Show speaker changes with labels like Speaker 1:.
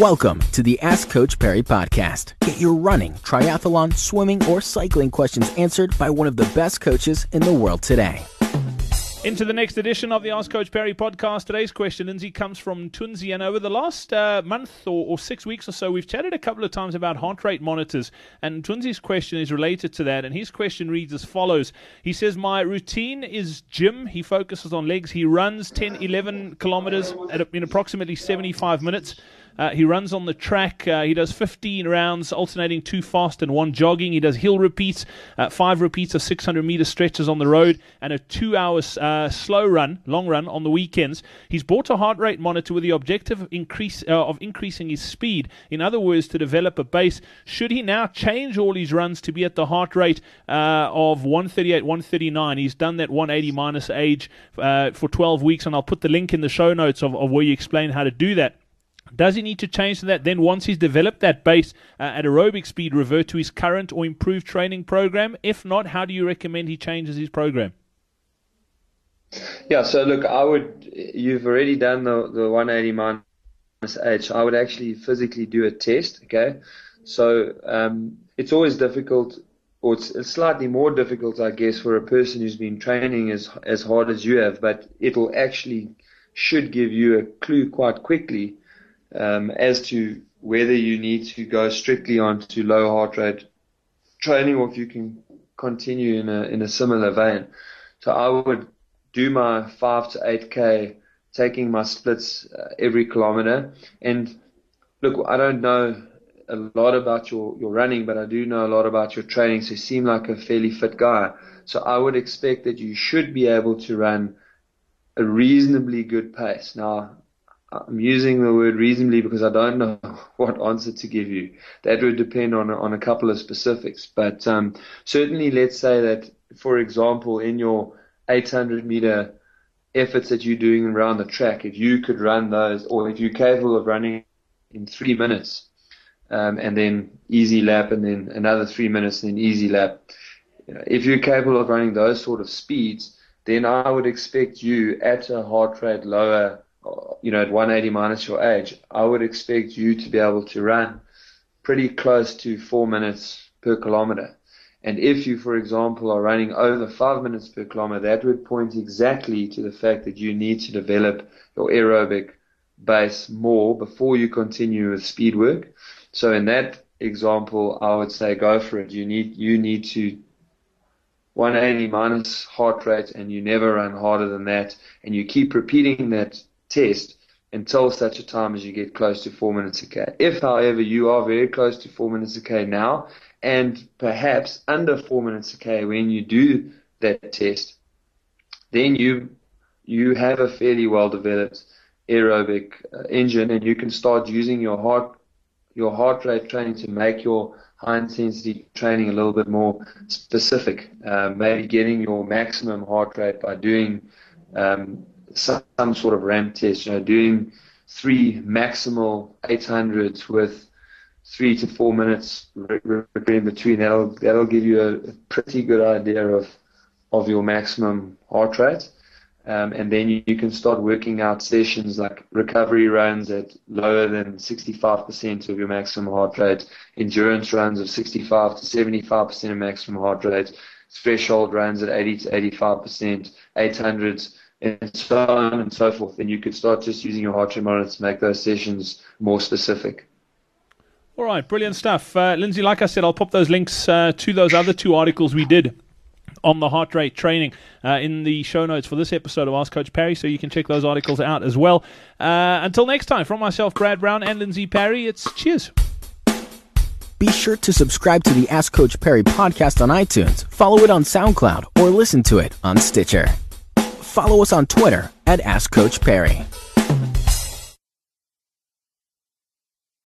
Speaker 1: Welcome to the Ask Coach Parry podcast. Get your running, triathlon, swimming, or cycling questions answered by one of the best coaches in the world today.
Speaker 2: Into the next edition of the Ask Coach Parry podcast. Today's question, Lindsay, comes from Mthunzi. And over the last uh, month or, or, six weeks or so, we've chatted a couple of times about heart rate monitors. And Mthunzi's question is related to that. And his question reads as follows He says, My routine is gym. He focuses on legs. He runs 10, 11 kilometers at, in approximately 75 minutes. Uh, he runs on the track. Uh, he does 15 rounds, alternating two fast and one jogging. He does hill repeats, uh, five repeats of 600 meter stretches on the road, and a two hour uh, slow run, long run on the weekends. He's bought a heart rate monitor with the objective of, increase, uh, of increasing his speed. In other words, to develop a base. Should he now change all his runs to be at the heart rate uh, of 138, 139? He's done that 180 minus age for 12 weeks, and I'll put the link in the show notes of, of where you explain how to do that. Does he need to change that? Then, once he's developed that base uh, at aerobic speed, revert to his current or improved training program? If not, how do you recommend he changes his program?
Speaker 3: Yeah, so look, I would, you've already done the, the 180 minus H. I would actually physically do a test, okay? So um, it's always difficult, or it's, it's slightly more difficult, I guess, for a person who's been training as, as hard as you have, but it'll actually should give you a clue quite quickly um, as to whether you need to go strictly onto low heart rate training or if you can continue in a in a similar vein. So I would do my five to eight k, taking my splits uh, every kilometer. And look, I don't know a lot about your your running, but I do know a lot about your training. So you seem like a fairly fit guy. So I would expect that you should be able to run a reasonably good pace. Now, I'm using the word reasonably because I don't know what answer to give you. That would depend on on a couple of specifics, but um, certainly, let's say that, for example, in your 800 meter efforts that you're doing around the track, if you could run those, or if you're capable of running in three minutes, um, and then easy lap, and then another three minutes, and then easy lap. You know, if you're capable of running those sort of speeds, then I would expect you at a heart rate lower Uh, you know, at 180 minus your age, I would expect you to be able to run pretty close to four minutes per kilometer. And if you, for example, are running over five minutes per kilometer, that would point exactly to the fact that you need to develop your aerobic base more before you continue with speed work. So in that example, I would say go for it. You need, you need to 180 minus heart rate and you never run harder than that and you keep repeating that test until such a time as you get close to four minutes a K. If, however, you are very close to four minutes a K now, and perhaps under four minutes a K when you do that test, then you you have a fairly well developed aerobic uh, engine, and you can start using your heart your heart rate training to make your high intensity training a little bit more specific. Uh, maybe getting your maximum heart rate by doing um, some, sort of ramp test, you know, doing three maximal 800s with three to four minutes in between. That'll that'll give you a, a, pretty good idea of of your maximum heart rate. Um, and then you, you, can start working out sessions like recovery runs at lower than 65% of your maximum heart rate, endurance runs of 65 to 75% of maximum heart rate, threshold runs at 80 to 85%, 800s and so on and so forth. And you could start just using your heart rate monitor to make those sessions more specific.
Speaker 2: All right, brilliant stuff. Uh, Lindsay, like I said, I'll pop those links uh, to those other two articles we did on the heart rate training uh, in the show notes for this episode of Ask Coach Parry, so you can check those articles out as well. Uh, until next time, from myself, Brad Brown, and Lindsay Parry, it's cheers.
Speaker 1: Be sure to subscribe to the Ask Coach Parry podcast on iTunes, follow it on SoundCloud, or listen to it on Stitcher follow us on Twitter at AskCoachParry.